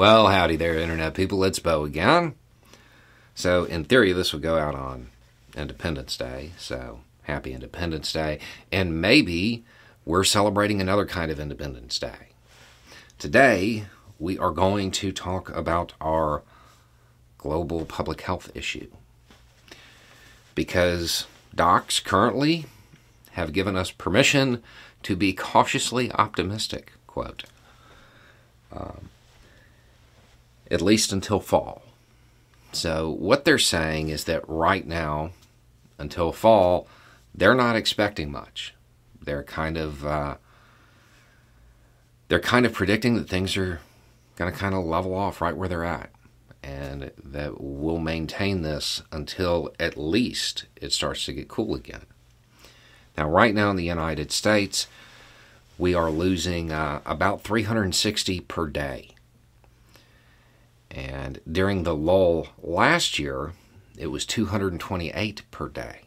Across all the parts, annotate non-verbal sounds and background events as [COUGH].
Well, howdy there, Internet people. It's Bo again. So, in theory, this would go out on Independence Day. So, happy Independence Day. And maybe we're celebrating another kind of Independence Day. Today, we are going to talk about our global public health issue. Because docs currently have given us permission to be cautiously optimistic, quote. Um, at least until fall. So, what they're saying is that right now, until fall, they're not expecting much. They're kind of uh, they're kind of predicting that things are going to kind of level off right where they're at, and that we'll maintain this until at least it starts to get cool again. Now, right now in the United States, we are losing uh, about 360 per day. And during the lull last year, it was 228 per day.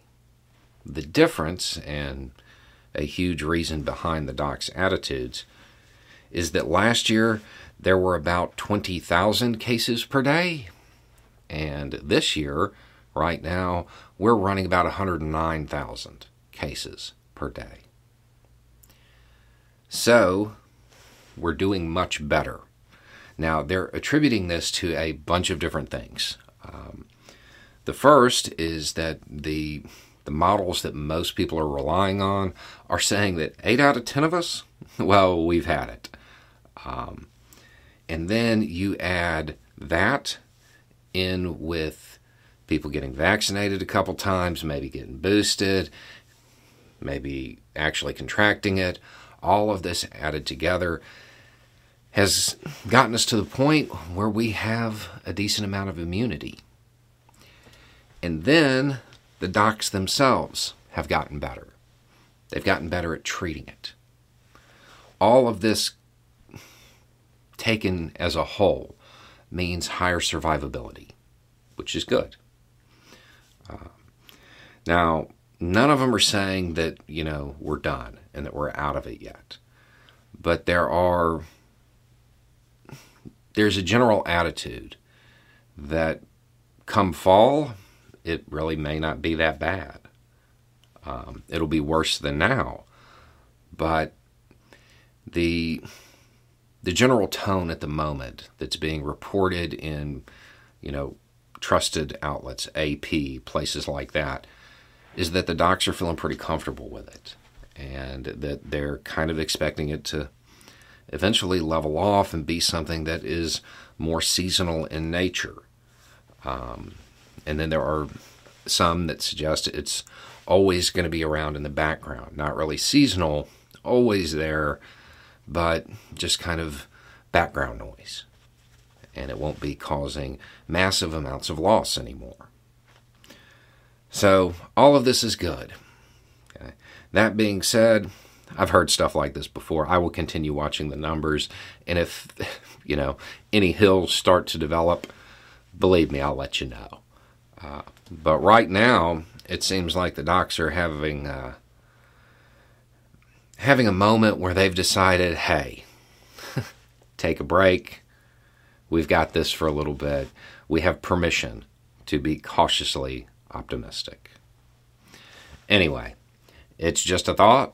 The difference, and a huge reason behind the doc's attitudes, is that last year there were about 20,000 cases per day. And this year, right now, we're running about 109,000 cases per day. So, we're doing much better. Now, they're attributing this to a bunch of different things. Um, the first is that the the models that most people are relying on are saying that eight out of ten of us, [LAUGHS] well, we've had it. Um, and then you add that in with people getting vaccinated a couple times, maybe getting boosted, maybe actually contracting it. All of this added together has gotten us to the point where we have a decent amount of immunity. And then the docs themselves have gotten better. They've gotten better at treating it. All of this taken as a whole means higher survivability, which is good. Uh, now, none of them are saying that, you know, we're done and that we're out of it yet. But there are there's a general attitude that come fall, it really may not be that bad. Um, it'll be worse than now, but the the general tone at the moment that's being reported in, you know, trusted outlets, AP, places like that, is that the docs are feeling pretty comfortable with it, and that they're kind of expecting it to eventually level off and be something that is more seasonal in nature. Um, and then there are some that suggest it's always going to be around in the background, not really seasonal, always there, but just kind of background noise. And it won't be causing massive amounts of loss anymore. So, all of this is good. Okay. That being said, I've heard stuff like this before. I will continue watching the numbers, and if [LAUGHS] you know any hills start to develop, believe me, I'll let you know. Uh, but right now, it seems like the docs are having uh, having a moment where they've decided, hey, [LAUGHS] take a break. We've got this for a little bit. We have permission to be cautiously optimistic. Anyway, it's just a thought.